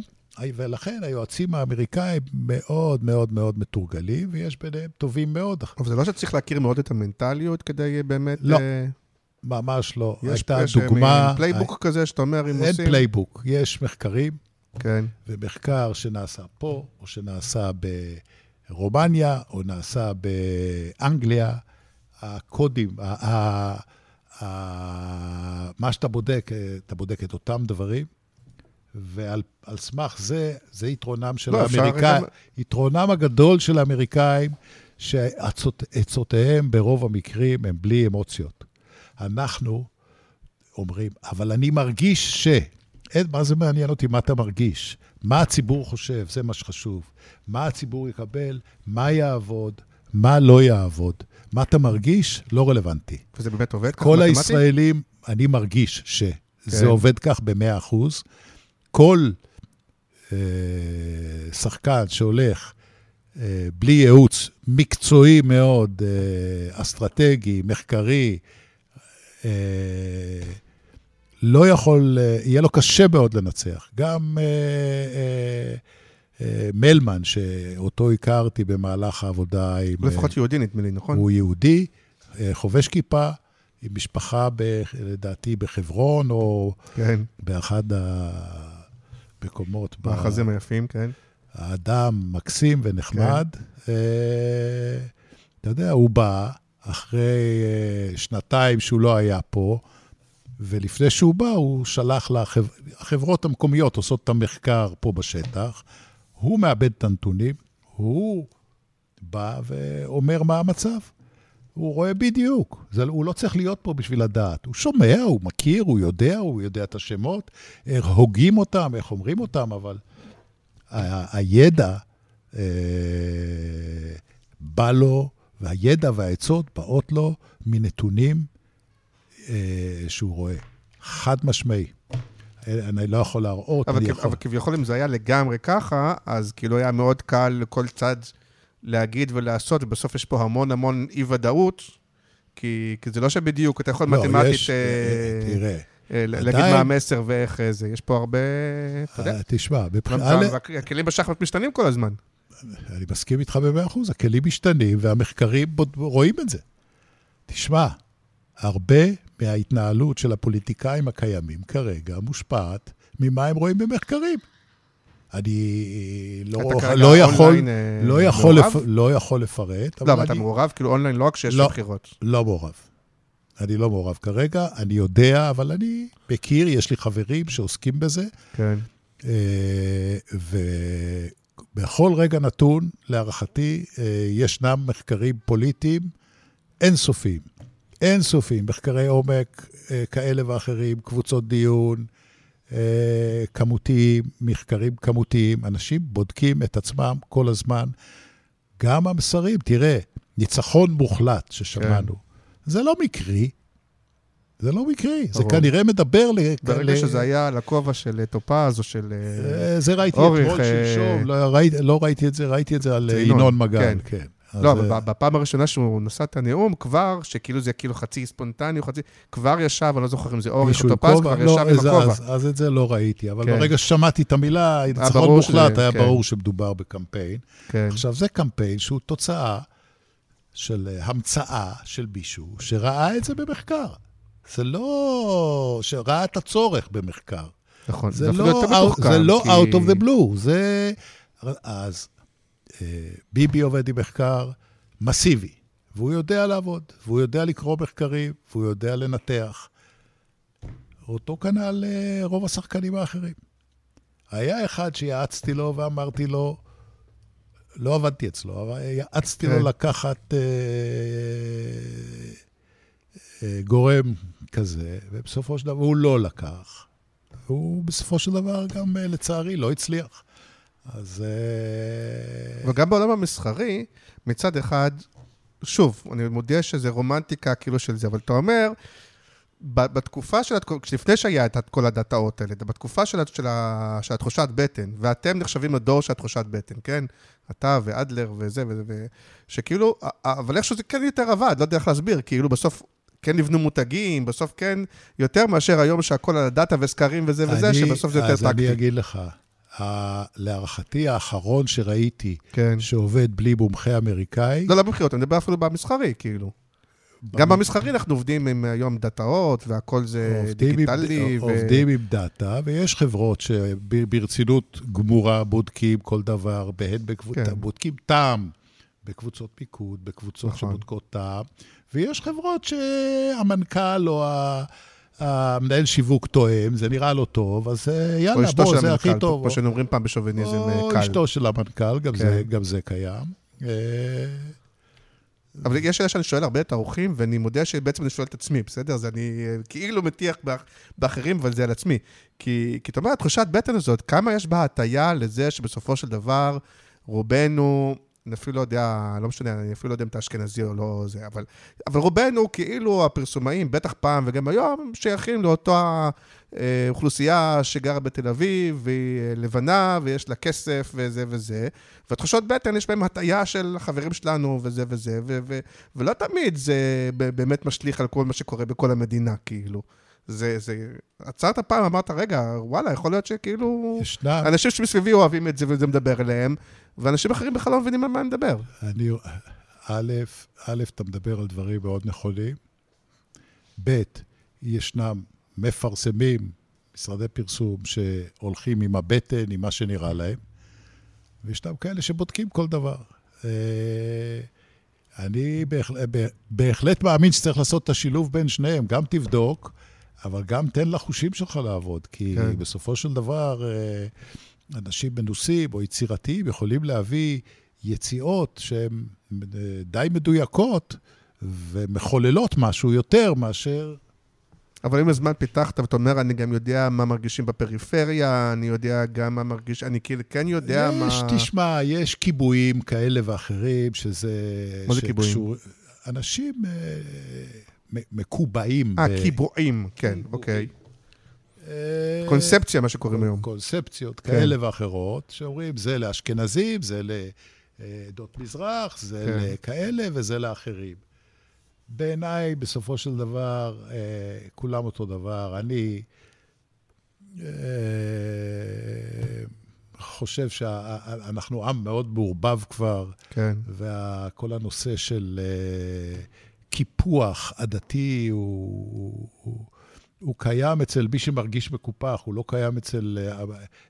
ולכן היועצים האמריקאים מאוד מאוד מאוד מתורגלים, ויש ביניהם טובים מאוד. אבל זה לא שצריך להכיר מאוד את המנטליות כדי באמת... לא. אה, ממש לא. יש הייתה יש, אה, דוגמה... מין playbook כזה שאתה אומר, אם אין עושים... playbook, יש מחקרים, כן. ומחקר שנעשה פה, או שנעשה ברומניה, או נעשה באנגליה, הקודים, ה- ה- ה- מה שאתה בודק, אתה בודק את אותם דברים, ועל על סמך זה, זה יתרונם של לא, האמריקאים, גם- יתרונם הגדול של האמריקאים, שעצותיהם ברוב המקרים הם בלי אמוציות. אנחנו אומרים, אבל אני מרגיש ש... אין, מה זה מעניין אותי מה אתה מרגיש? מה הציבור חושב? זה מה שחשוב. מה הציבור יקבל? מה יעבוד? מה לא יעבוד? מה אתה מרגיש? לא רלוונטי. וזה באמת עובד ככה כל מתמטית? הישראלים, אני מרגיש שזה כן. עובד כך ב-100 אחוז. כל אה, שחקן שהולך אה, בלי ייעוץ מקצועי מאוד, אה, אסטרטגי, מחקרי, אה, לא יכול, אה, יהיה לו קשה מאוד לנצח. גם אה, אה, אה, מלמן, שאותו הכרתי במהלך העבודה עם... לפחות יהודי, נדמה לי, נכון? הוא יהודי, אה, חובש כיפה, עם משפחה, ב, לדעתי, בחברון, או כן. באחד. ב- מאחזים היפים, כן. האדם מקסים ונחמד. אה, אתה יודע, הוא בא, אחרי אה, שנתיים שהוא לא היה פה, ולפני שהוא בא, הוא שלח לחברות לחבר... המקומיות עושות את המחקר פה בשטח, הוא מאבד את הנתונים, הוא בא ואומר מה המצב. הוא רואה בדיוק. זה, הוא לא צריך להיות פה בשביל לדעת. הוא שומע, הוא מכיר, הוא יודע, הוא יודע את השמות, איך הוגים אותם, איך אומרים אותם, אבל ה- הידע אה, בא לו, והידע והעצות באות לו מנתונים אה, שהוא רואה. חד משמעי. אני לא יכול להראות, אבל, אני כ- יכול... אבל כביכול אם זה היה לגמרי ככה, אז כאילו היה מאוד קל לכל צד להגיד ולעשות, ובסוף יש פה המון המון אי-ודאות, כי, כי זה לא שבדיוק, אתה יכול לא, מתמטית יש, אה, אה, תראה, אה, להגיד מה המסר ואיך אה, זה. יש פה הרבה, אתה יודע, תשמע, והכלים בשחמט משתנים כל הזמן. אני מסכים איתך במאה אחוז, הכלים משתנים והמחקרים רואים את זה. תשמע, הרבה מההתנהלות של הפוליטיקאים הקיימים כרגע מושפעת ממה הם רואים במחקרים. אני לא, אתה כרגע לא, יכול, אונליין, אה, לא, יכול? לפ, לא יכול לפרט, לא, אבל אתה אני מעורב כאילו אונליין לא רק כשיש לא. בחירות. לא מעורב. אני לא מעורב כרגע, אני יודע, אבל אני מכיר, יש לי חברים שעוסקים בזה, כן. אה, ובכל רגע נתון, להערכתי, אה, ישנם מחקרים פוליטיים אינסופיים. אינסופיים, מחקרי עומק אה, כאלה ואחרים, קבוצות דיון, אה, כמותיים, מחקרים כמותיים. אנשים בודקים את עצמם כל הזמן. גם המסרים, תראה, ניצחון מוחלט ששמענו, זה לא מקרי. זה לא מקרי, זה ברור. כנראה מדבר ל... ברגע ל- שזה היה על הכובע של אה, טופז או של... אה, אה, זה ראיתי אוריך, אתמול, אה, שלשום, לא ראיתי- לא ראיתי את זה, ראיתי את זה על זה אה, ינון, ינון מגל, כן. לא, אבל אה, ב- בפעם הראשונה שהוא נשא את הנאום, כבר, שכאילו זה כאילו חצי ספונטני או חצי... כבר ישב, אני לא זוכר אם זה מישהו או עם טופז? כבר לא, ישב עם אז- הכובע. אז- אז את זה לא ראיתי, אבל כן. ברגע ששמעתי את המילה, ניצחון מוחלט, היה כן. ברור שמדובר בקמפיין. כן. עכשיו, זה קמפיין שהוא תוצאה של אה, המצאה של מישהו שראה את זה במחקר. זה לא... שראה את הצורך במחקר. נכון. זה אפילו לא, יותר מתוחכם, זה לא כי- out of the blue, זה... אז אה, ביבי עובד עם מחקר מסיבי, והוא יודע לעבוד, והוא יודע לקרוא מחקרים, והוא יודע לנתח. אותו כנ"ל אה, רוב השחקנים האחרים. היה אחד שיעצתי לו ואמרתי לו, לא עבדתי אצלו, אבל יעצתי כן. לו לקחת אה, אה, גורם כזה, ובסופו של דבר הוא לא לקח. הוא בסופו של דבר גם, אה, לצערי, לא הצליח. אז... אה, וגם בעולם המסחרי, מצד אחד, שוב, אני מודיע שזה רומנטיקה כאילו של זה, אבל אתה אומר, בתקופה של, לפני שהיה את כל הדאטאות האלה, בתקופה של, של, של התחושת בטן, ואתם נחשבים לדור של התחושת בטן, כן? אתה ואדלר וזה וזה, ו... שכאילו, אבל איכשהו זה כן יותר עבד, לא יודע איך להסביר, כאילו בסוף כן נבנו מותגים, בסוף כן, יותר מאשר היום שהכל על הדאטה וסקרים וזה וזה, אני- שבסוף זה יותר אז אני טקטי. אגיד לך, ה- להערכתי האחרון שראיתי כן. שעובד בלי מומחה אמריקאי, לא, לא במכירות, אני מדבר אפילו במסחרי, כאילו. גם במסחרי אנחנו עובדים עם היום דאטאות, והכל זה עובדים עם- דיגיטלי. ו- עובדים עם דאטה, ויש חברות שברצינות גמורה בודקים כל דבר, והן בקבוצות, כן. בודקים טעם בקבוצות מיקוד, בקבוצות נכון. שבודקות טעם, ויש חברות שהמנכ"ל או ה... המנהל שיווק תואם, זה נראה לו טוב, אז אה, או יאללה, אשתו בוא, של זה הכי המנכ"ל, טוב. כמו שאומרים פעם בשוביניזם או קל. אשתו של המנכ"ל, גם, כן. זה, גם זה קיים. אה, אבל יש שאלה שאני שואל הרבה את האורחים, ואני מודה שבעצם אני שואל את עצמי, בסדר? אז אני אה, כאילו מטיח באח- באחרים, אבל זה על עצמי. כי, כי אתה אומר, התחושת בטן הזאת, כמה יש בה הטיה לזה שבסופו של דבר, רובנו, אני אפילו לא יודע, לא משנה, אני אפילו לא יודע אם אתה אשכנזי או לא זה, אבל, אבל רובנו, כאילו הפרסומאים, בטח פעם וגם היום, שייכים לאותה אה, אוכלוסייה שגרה בתל אביב, והיא אה, לבנה, ויש לה כסף וזה וזה, והתחושות בטן, יש בהם הטיה של החברים שלנו וזה וזה, ו- ו- ולא תמיד זה באמת משליך על כל מה שקורה בכל המדינה, כאילו. זה, זה... עצרת פעם, אמרת, רגע, וואלה, יכול להיות שכאילו... ישנם, אנשים שמסביבי אוהבים את זה וזה מדבר אליהם, ואנשים אחרים בכלל לא מבינים על מה אני מדבר. אני, א', א', אתה מדבר על דברים מאוד נכונים. ב', ישנם מפרסמים, משרדי פרסום, שהולכים עם הבטן, עם מה שנראה להם, וישנם כאלה שבודקים כל דבר. אה, אני בהחלט, בהחלט מאמין שצריך לעשות את השילוב בין שניהם. גם תבדוק, אבל גם תן לחושים שלך לעבוד. כי כן. בסופו של דבר, אה, אנשים מנוסים או יצירתיים יכולים להביא יציאות שהן אה, די מדויקות ומחוללות משהו יותר מאשר אבל עם הזמן פיתחת, ואתה אומר, אני גם יודע מה מרגישים בפריפריה, אני יודע גם מה מרגיש, אני כאילו כן יודע יש, מה... יש, תשמע, יש קיבועים כאלה ואחרים, שזה... מה זה קיבועים? אנשים אה, מקובעים. אה, ב... קיבועים, כן, אוקיי. אה, קונספציה, מה שקוראים היום. קונספציות כן. כאלה ואחרות, שאומרים, זה לאשכנזים, זה לעדות מזרח, זה כן. לכאלה וזה לאחרים. בעיניי, בסופו של דבר, אה, כולם אותו דבר. אני אה, חושב שאנחנו עם מאוד מעורבב כבר, כן. וכל הנושא של קיפוח עדתי הוא... הוא קיים אצל מי שמרגיש מקופח, הוא לא קיים אצל אה,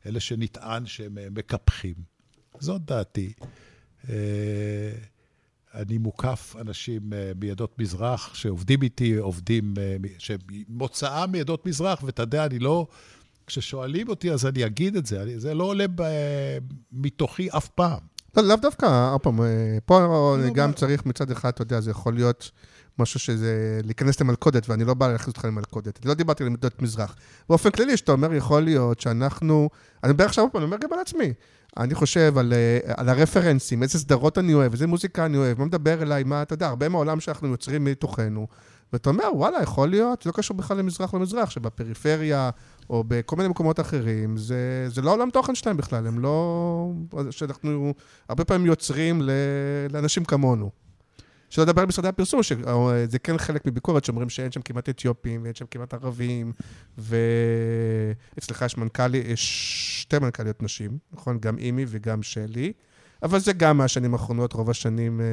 אלה שנטען שהם אה, מקפחים. זאת דעתי. אה, אני מוקף אנשים מעדות מזרח שעובדים איתי, עובדים, שמוצאם מעדות מזרח, ואתה יודע, אני לא... כששואלים אותי, אז אני אגיד את זה. זה לא עולה ב... מתוכי אף פעם. לא, לאו דווקא, עוד פעם, פה לא גם צריך מצד אחד, אתה יודע, זה יכול להיות משהו שזה להיכנס למלכודת, ואני לא בא להכניס אותך למלכודת. אני לא דיברתי על עמדות מזרח. באופן כללי, שאתה אומר, יכול להיות שאנחנו... אני מדבר עכשיו, אני אומר גם על עצמי. אני חושב על, אה, על הרפרנסים, איזה סדרות אני אוהב, איזה מוזיקה אני אוהב, מה מדבר אליי, מה, אתה יודע, הרבה מהעולם שאנחנו יוצרים מתוכנו. ואתה אומר, וואלה, יכול להיות, זה לא קשור בכלל למזרח למזרח, שבפריפריה או בכל מיני מקומות אחרים, זה, זה לא עולם תוכן שלהם בכלל, הם לא... שאנחנו הרבה פעמים יוצרים לאנשים כמונו. שלא לדבר על משרדי הפרסום, שזה כן חלק מביקורת, שאומרים שאין שם כמעט אתיופים ואין שם כמעט ערבים, ואצלך יש מנכ"לי, יש שתי מנכ"ליות נשים, נכון? גם אימי וגם שלי. אבל זה גם מהשנים האחרונות, רוב השנים. אה,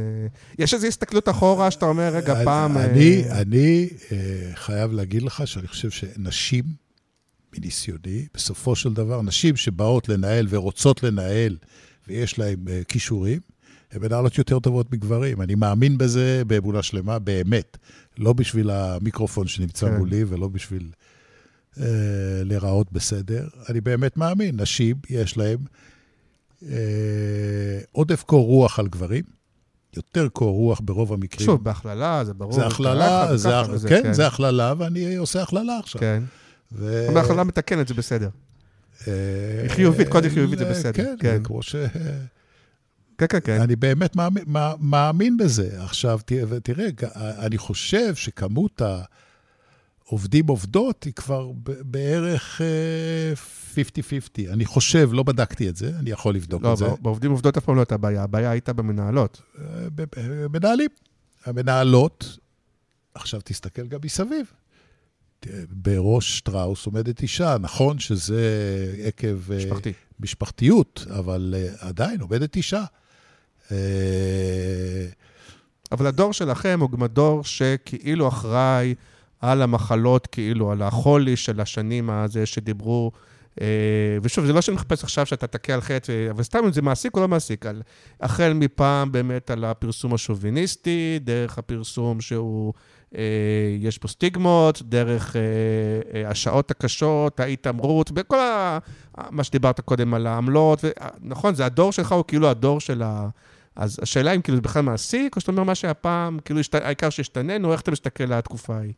יש איזו הסתכלות אחורה שאתה אומר, רגע, פעם... אני, אה... אני אה, חייב להגיד לך שאני חושב שנשים, מניסיוני, בסופו של דבר, נשים שבאות לנהל ורוצות לנהל, ויש להן אה, כישורים, מנהלות יותר טובות מגברים. אני מאמין בזה באמונה שלמה, באמת. לא בשביל המיקרופון שנמצא כן. מולי ולא בשביל אה, להיראות בסדר. אני באמת מאמין, נשים, יש להן אה, עודף קור רוח על גברים. יותר קור רוח ברוב המקרים. שוב, בהכללה, זה ברור. זה הכללה, זה, זה, כן, כן, זה הכללה, ואני עושה הכללה עכשיו. כן. ו... אבל הכללה מתקנת, זה בסדר. אה, היא חיובית, קודם חיובית זה אה, בסדר. כן, כן. כמו ש... כן, כן, כן. אני באמת מאמין, מאמין בזה. עכשיו, תראה, אני חושב שכמות העובדים עובדות היא כבר בערך 50-50. אה, אני חושב, לא בדקתי את זה, אני יכול לבדוק לא, את זה. לא, בעובדים עובדות אף פעם לא הייתה בעיה, הבעיה הייתה במנהלות. אה, מנהלים. המנהלות, עכשיו תסתכל גם מסביב. בראש שטראוס עומדת אישה, נכון שזה עקב... אה, משפחתי. משפחתיות, אבל עדיין עומדת אישה. אה, אבל הדור שלכם הוא גם הדור שכאילו אחראי על המחלות, כאילו, על החולי של השנים הזה שדיברו. אה, ושוב, זה לא שאני מחפש עכשיו שאתה תכה על חטא, אבל סתם אם זה מעסיק או לא מעסיק. על, החל מפעם באמת על הפרסום השוביניסטי, דרך הפרסום שהוא, אה, יש פה סטיגמות, דרך אה, אה, השעות הקשות, ההתעמרות, וכל ה, מה שדיברת קודם על העמלות. ו, נכון, זה הדור שלך הוא כאילו הדור של ה... אז השאלה אם כאילו זה בכלל מעסיק, או שאתה אומר מה שהיה פעם, כאילו השת... העיקר שהשתננו, איך אתה מסתכל על התקופה ההיא?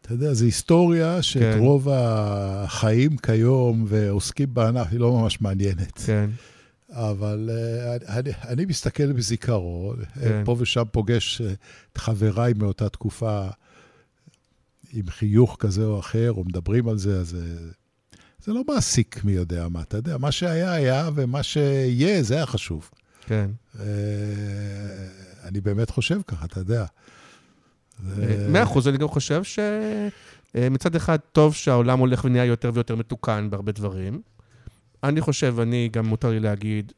אתה יודע, זו היסטוריה שאת כן. רוב החיים כיום ועוסקים בענף, היא לא ממש מעניינת. כן. אבל uh, אני, אני מסתכל בזיכרון, כן. פה ושם פוגש אה, את חבריי מאותה תקופה עם חיוך כזה או אחר, או מדברים על זה, אז זה, זה לא מעסיק מי יודע מה. אתה יודע, מה שהיה היה, ומה שיהיה, זה היה חשוב. כן. אה, אני באמת חושב ככה, אתה יודע. מאה אחוז, אני גם חושב שמצד אחד טוב שהעולם הולך ונהיה יותר ויותר מתוקן בהרבה דברים. אני חושב, אני גם מותר לי להגיד,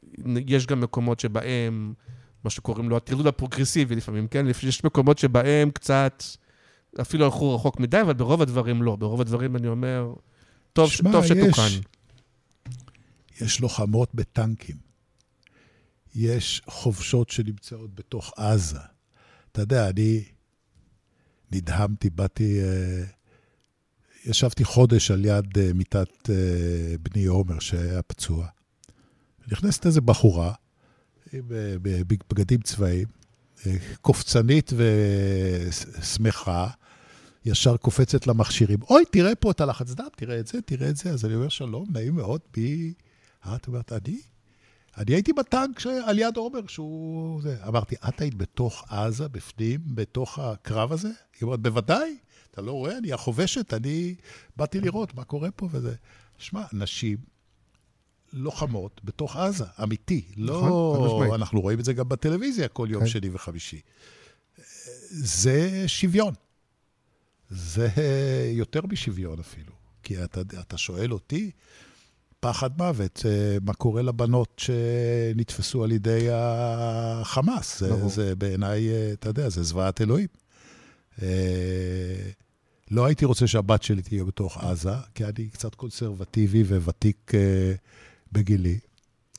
יש גם מקומות שבהם, מה שקוראים לו הטרלול הפרוגרסיבי לפעמים, כן? יש מקומות שבהם קצת, אפילו הלכו רחוק מדי, אבל ברוב הדברים לא. ברוב הדברים אני אומר, טוב, שמה, טוב שתוקן. יש, יש לוחמות בטנקים. יש חובשות שנמצאות בתוך עזה. אתה יודע, אני נדהמתי, באתי, אה, ישבתי חודש על יד אה, מיטת אה, בני עומר, שהיה פצוע. נכנסת איזו בחורה עם בגדים צבאיים, קופצנית ושמחה, ישר קופצת למכשירים. אוי, תראה פה את הלחץ דם, תראה את זה, תראה את זה. אז אני אומר, שלום, נעים מאוד, מי... את אומרת, אני? אני הייתי בטנק על יד עומר, שהוא... זה. אמרתי, את היית בתוך עזה, בפנים, בתוך הקרב הזה? היא אומרת, בוודאי, אתה לא רואה, אני החובשת, אני באתי לראות מה קורה פה וזה. שמע, נשים לוחמות בתוך עזה, אמיתי. לא, נכון, אנחנו רואים את זה גם בטלוויזיה כל יום כן. שני וחמישי. זה שוויון. זה יותר משוויון אפילו. כי אתה, אתה שואל אותי, פחד מוות, אה, מה קורה לבנות שנתפסו על ידי החמאס. זה, זה בעיניי, אה, אתה יודע, זה זוועת אלוהים. אה, לא הייתי רוצה שהבת שלי תהיה בתוך עזה, כי אני קצת קונסרבטיבי וותיק בגילי.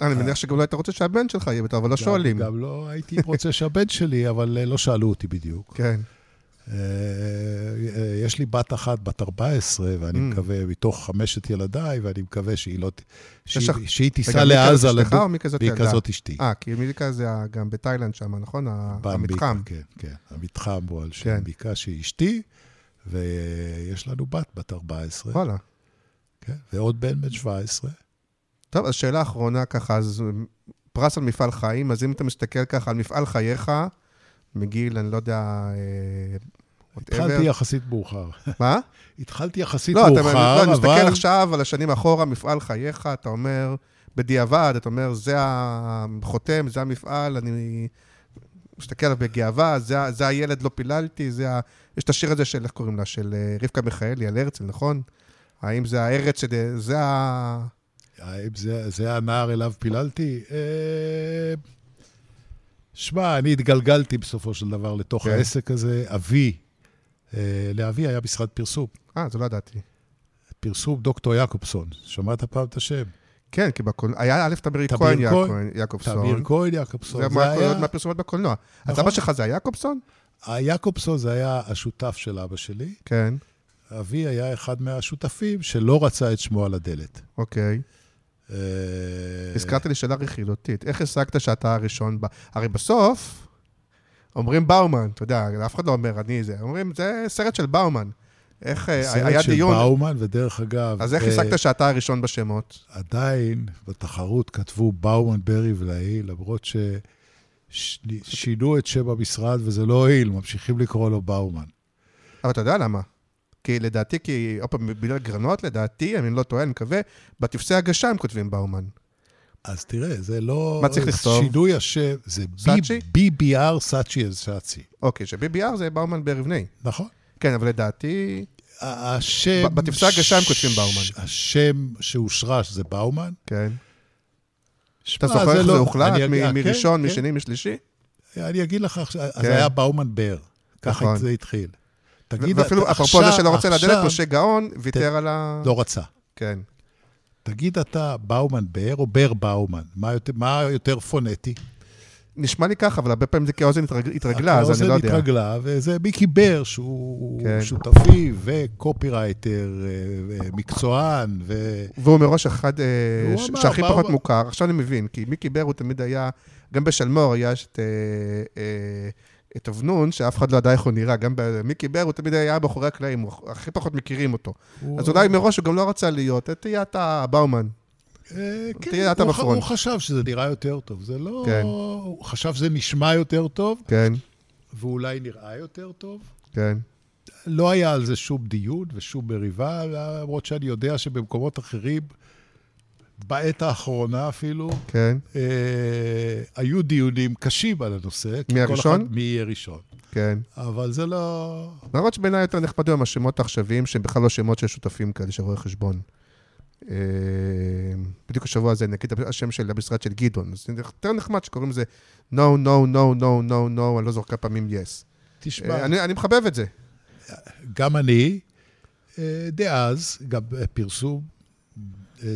אני מניח שגם לא היית רוצה שהבן שלך יהיה בתור, אבל לא שואלים. גם לא הייתי רוצה שהבן שלי, אבל לא שאלו אותי בדיוק. כן. אה, יש לי בת אחת, בת 14, ואני mm. מקווה, מתוך חמשת ילדיי, ואני מקווה שהיא לא... שהיא תיסע לעזה. רגע, כזאת אשתך או מי כזאת ילדה? אשתי. אה, כי מיליקה זה גם בתאילנד שם, נכון? המתחם. כן, כן. המתחם הוא על שם כן. ביקה שהיא אשתי, ויש לנו בת, בת 14. וואלה. כן, ועוד בן בן 17. טוב, אז שאלה אחרונה ככה, אז פרס על מפעל חיים, אז אם אתה מסתכל ככה על מפעל חייך, מגיל, אני לא יודע, אה, התחלתי יחסית מאוחר. מה? התחלתי יחסית לא, מאוחר, אתה, אבל... לא, אני מסתכל עכשיו על השנים אחורה, מפעל חייך, אתה אומר, בדיעבד, אתה אומר, זה החותם, זה המפעל, אני מסתכל עליו בגאווה, זה, זה הילד לא פיללתי, זה ה... יש את השיר הזה של, איך קוראים לה? של אה, רבקה מיכאלי על הרצל, נכון? האם זה הארץ, שזה, זה ה... האם זה, זה הנער אליו פיללתי? אה... שמע, אני התגלגלתי בסופו של דבר לתוך כן. העסק הזה. אבי, לאבי היה משרד פרסום. אה, זה לא ידעתי. פרסום דוקטור יעקובסון. שמעת פעם את השם? כן, כי בקול... היה א' תמיר כהן יעקובסון. תמיר כהן יעקובסון. זה, זה היה... מהפרסומות בקולנוע. נכון. אז אבא שלך זה יעקובסון? היעקובסון זה היה השותף של אבא שלי. כן. אבי היה אחד מהשותפים שלא רצה את שמו על הדלת. אוקיי. אה, הזכרת לי שאלה רכילותית. איך השגת שאתה הראשון ב... הרי בסוף, אומרים באומן, אתה יודע, אף אחד לא אומר אני זה, אומרים, זה סרט של באומן. איך, אה, היה דיון... סרט של באומן, ודרך אגב... אז איך אה, השגת שאתה הראשון בשמות? עדיין, בתחרות כתבו באומן, ברי ולהי, למרות ששינו את שם המשרד וזה לא הועיל, ממשיכים לקרוא לו באומן. אבל אתה יודע למה? כי לדעתי, כי, עוד פעם, בגלל גרנות, לדעתי, אני לא טועה, אני מקווה, בטפסי הגשה הם כותבים באומן. אז תראה, זה לא... מה צריך לכתוב? שינוי השם, זה? BBR סאצ'י אז סאצי. אוקיי, ש-BBR זה באומן ברבני. נכון. כן, אבל לדעתי... השם... בטפסי הגשה הם כותבים באומן. השם שאושרש זה באומן. כן. אתה זוכר איך זה לא- הוחלט? מראשון, כן, משני, כן. משלישי? אני אגיד לך, אז כן. היה באומן בר. ככה נכון. זה התחיל. תגיד, ואפילו, אפרופו זה שלא רוצה לדלת, משה גאון ויתר על ה... לא רצה. כן. תגיד אתה באומן בר או בר באומן? מה יותר, מה יותר פונטי? נשמע לי ככה, אבל הרבה פעמים זה כאוזן התרגלה, אז אני לא יודע. האוזן התרגלה, וזה מיקי בר, שהוא כן. שותפי וקופירייטר, אה, מקצוען. ו... והוא מראש אחד אה, שהכי פחות מוכר. עכשיו אני מבין, כי מיקי בר הוא תמיד היה, גם בשלמור היה את... אה, את אבנון, שאף אחד לא ידע איך הוא נראה, גם במיקי בר, הוא תמיד היה מאחורי הקלעים, הכי פחות מכירים אותו. אז אולי מראש הוא גם לא רצה להיות, תהיה אתה באומן. אה, כן, הוא חשב שזה נראה יותר טוב, זה לא... כן. הוא חשב שזה נשמע יותר טוב. כן. ואולי נראה יותר טוב. כן. לא היה על זה שום דיון ושום מריבה, למרות שאני יודע שבמקומות אחרים... בעת האחרונה אפילו, כן. אה, היו דיונים קשים על הנושא. מי הראשון? מי יהיה ראשון. כן. אבל זה לא... למרות שבעיניי יותר נחמד עם השמות העכשוויים, שהם בכלל לא שמות של שותפים כאלה, של רואי חשבון. אה, בדיוק השבוע הזה, נגיד השם של המשרד של גדעון. אז זה יותר נחמד שקוראים לזה no, no, no, no, no, no, אני לא זוכר כמה פעמים yes. תשמע... אה, אני, אני מחבב את זה. גם אני, אה, דאז, גם פרסום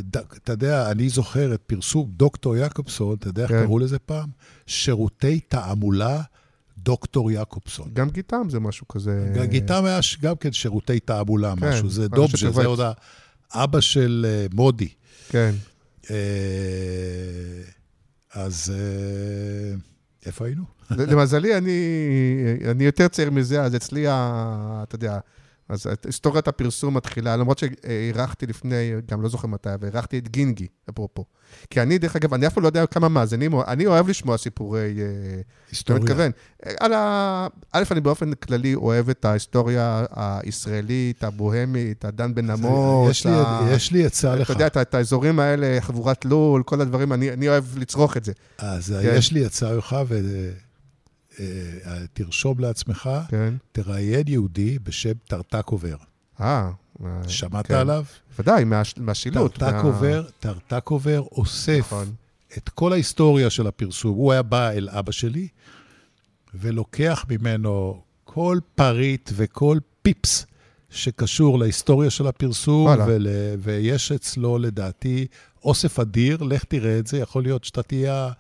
אתה יודע, אני זוכר את פרסום דוקטור יעקובסון, אתה יודע איך כן. קראו לזה פעם? שירותי תעמולה דוקטור יעקובסון. גם גיטם זה משהו כזה... גיטם היה גם כן שירותי תעמולה, כן, משהו. זה דובג'ה. זה עוד האבא של אה, מודי. כן. אה, אז אה, איפה היינו? למזלי, אני, אני יותר צעיר מזה, אז אצלי, ה, אתה יודע, אז היסטוריית הפרסום מתחילה, למרות שהערכתי לפני, גם לא זוכר מתי, הערכתי את גינגי, אפרופו. כי אני, דרך אגב, אני אף פעם לא יודע כמה מאזינים, אני אוהב לשמוע סיפורי... אה, היסטוריה. מתכוון. על ה... א', אני באופן כללי אוהב את ההיסטוריה הישראלית, הבוהמית, הדן בן עמוס. יש לי- ה- יש לי עצה לך. אתה יודע, את- את האזורים האלה, חבורת לול, כל הדברים, אני אני אוהב לצרוך את זה. אז כן. יש לי הצעה לך, ותרשום לעצמך, כן. תראיין יהודי בשם טרטקובר. אה. אה, שמעת כן. עליו? ודאי, מה- מהשילוט. טרטקובר, טרטקובר אוסף נכון. את כל ההיסטוריה של הפרסום. הוא היה בא אל אבא שלי, ולוקח ממנו כל פריט וכל פיפס שקשור להיסטוריה של הפרסום. ול, ויש אצלו, לדעתי, אוסף אדיר, לך תראה את זה, יכול להיות שאתה תהיה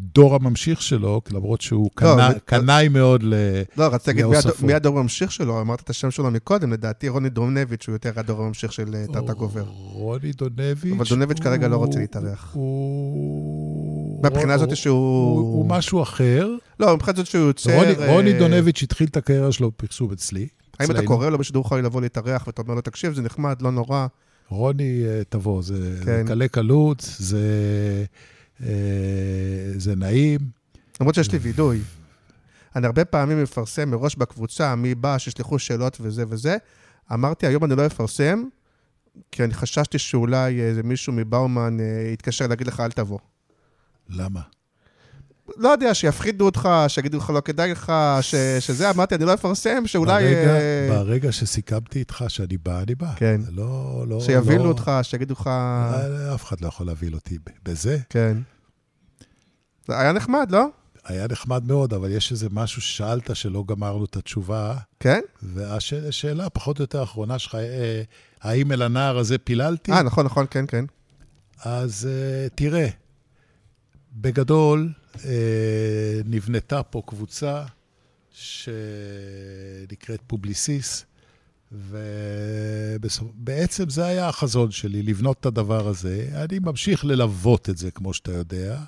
הדור הממשיך שלו, למרות שהוא לא, קנאי- מאוד ל... לא, רציתי להגיד, מי הדור- הממשיך שלו? אמרת את השם שלו מקודם, לדעתי רוני דרונביץ' הוא יותר הדור הממשיך של טאטה גובר. רוני דונביץ'. אבל דונביץ' כרגע לא רוצה להתארח. הוא... מהבחינה הזאת הוא- שהוא- הוא משהו אחר. לא, מבחינת זאת שהוא יוצר... רוני, אה, דונביץ' התחיל את הקריירה שלו בפרסום אצלי. האם אתה. קורא לו בשידור חי לבוא להתארח ואתה אומר לו, תקשיב, זה נחמד, לא נורא. רוני, אה, תבוא, זה כן. זה קלה קלות, זה, זה נעים. למרות שיש לי וידוי. אני הרבה פעמים מפרסם מראש בקבוצה, מי בא, שישלחו שאלות וזה וזה. אמרתי, היום אני לא אפרסם, כי אני חששתי שאולי איזה מישהו מבאומן אה, יתקשר להגיד לך, אל תבוא. למה? לא יודע, שיפחידו אותך, שיגידו לך, לא כדאי לך, ש, שזה, אמרתי, אני לא אפרסם, שאולי... ברגע, אה, ברגע שסיכמתי איתך שאני בא, אני בא. כן. לא, לא, שיבהילו לא, אותך, שיגידו לך... אה, אף אחד לא יכול להבהיל אותי בזה. כן. זה היה נחמד, לא? היה נחמד מאוד, אבל יש איזה משהו ששאלת שלא גמרנו את התשובה, כן? והשאלה הפחות או יותר האחרונה שלך, אה, האם אל הנער הזה פיללתי? אה, נכון, נכון, כן, כן. אז אה, תראה, בגדול אה, נבנתה פה קבוצה שנקראת פובליסיס, ובעצם זה היה החזון שלי, לבנות את הדבר הזה. אני ממשיך ללוות את זה, כמו שאתה יודע.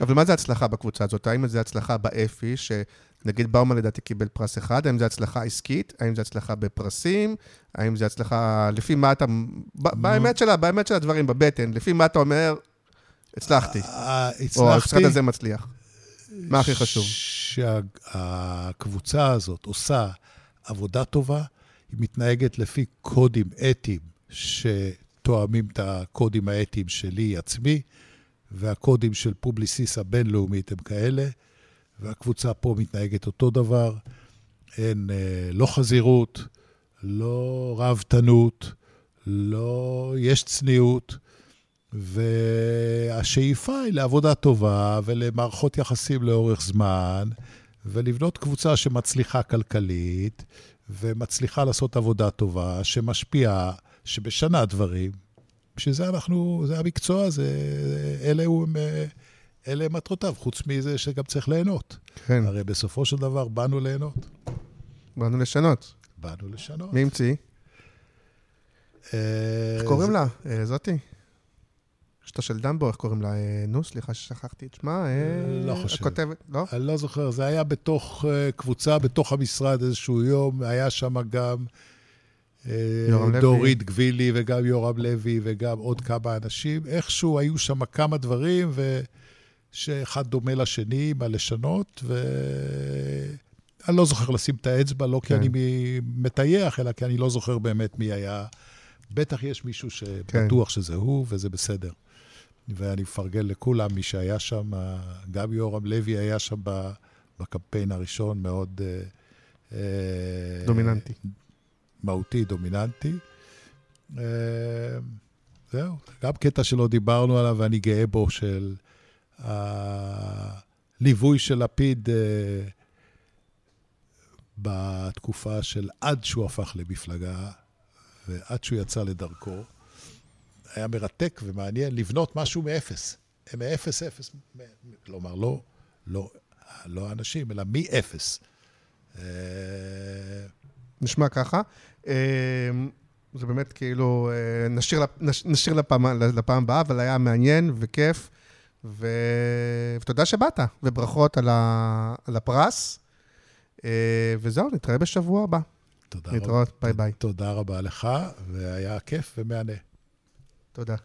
אבל מה זה הצלחה בקבוצה הזאת? האם זה הצלחה באפי, שנגיד באומן לדעתי קיבל פרס אחד, האם זה הצלחה עסקית? האם זה הצלחה בפרסים? האם זה הצלחה... לפי מה אתה... באמת שלה, באמת של הדברים, בבטן, לפי מה אתה אומר, הצלחתי, אה, או המשרד הצלחתי הזה מצליח. מה הכי חשוב? שהקבוצה הזאת עושה עבודה טובה, היא מתנהגת לפי קודים אתיים שתואמים את הקודים האתיים שלי עצמי, והקודים של פובליסיס הבינלאומית הם כאלה, והקבוצה פה מתנהגת אותו דבר. אין אה, לא חזירות, לא ראוותנות, לא... יש צניעות. והשאיפה היא לעבודה טובה ולמערכות יחסים לאורך זמן, ולבנות קבוצה שמצליחה כלכלית, ומצליחה לעשות עבודה טובה, שמשפיעה, שמשנה דברים. בשביל זה אנחנו, זה המקצוע, זה, אלה, הוא, אלה מטרותיו, חוץ מזה שגם צריך ליהנות. כן, הרי בסופו של דבר באנו ליהנות, באנו לשנות. באנו לשנות. מי המציא? אה, איך קוראים לה? אה, זאתי? אשתו של דמבו, איך קוראים לה? אה, נו, סליחה ששכחתי את שמה. לא חושב. הכותבת, לא? אני לא זוכר, זה היה בתוך קבוצה, בתוך המשרד איזשהו יום, היה שם גם. דורית גבילי וגם יורם לוי וגם עוד כמה אנשים. איכשהו היו שם כמה דברים, ושאחד דומה לשני, מה לשנות, ואני לא זוכר לשים את האצבע, לא כי כן. אני מ- מטייח, אלא כי אני לא זוכר באמת מי היה. בטח יש מישהו כן. שבטוח שזה הוא, וזה בסדר. ואני מפרגן לכולם, מי שהיה שם, גם יורם לוי היה שם בקמפיין הראשון, מאוד... אה, אה, דומיננטי. מהותי, דומיננטי. אה, זהו, גם קטע שלא דיברנו עליו, ואני גאה בו, של הליווי של לפיד אה, בתקופה של עד שהוא הפך למפלגה ועד שהוא יצא לדרכו. היה מרתק ומעניין לבנות משהו מאפס. מאפס אפס, כלומר, לא, לא, לא האנשים, אלא מאפס. אה, נשמע ככה. אה, זה באמת כאילו, אה, נשאיר, נשאיר לפעם, לפעם הבאה, אבל היה מעניין וכיף, ו... ותודה שבאת, וברכות על, ה... על הפרס. וזהו, נתראה בשבוע הבא. תודה רבה. להתראות, ביי ביי. תודה רבה לך, והיה כיף ומהנה. תודה.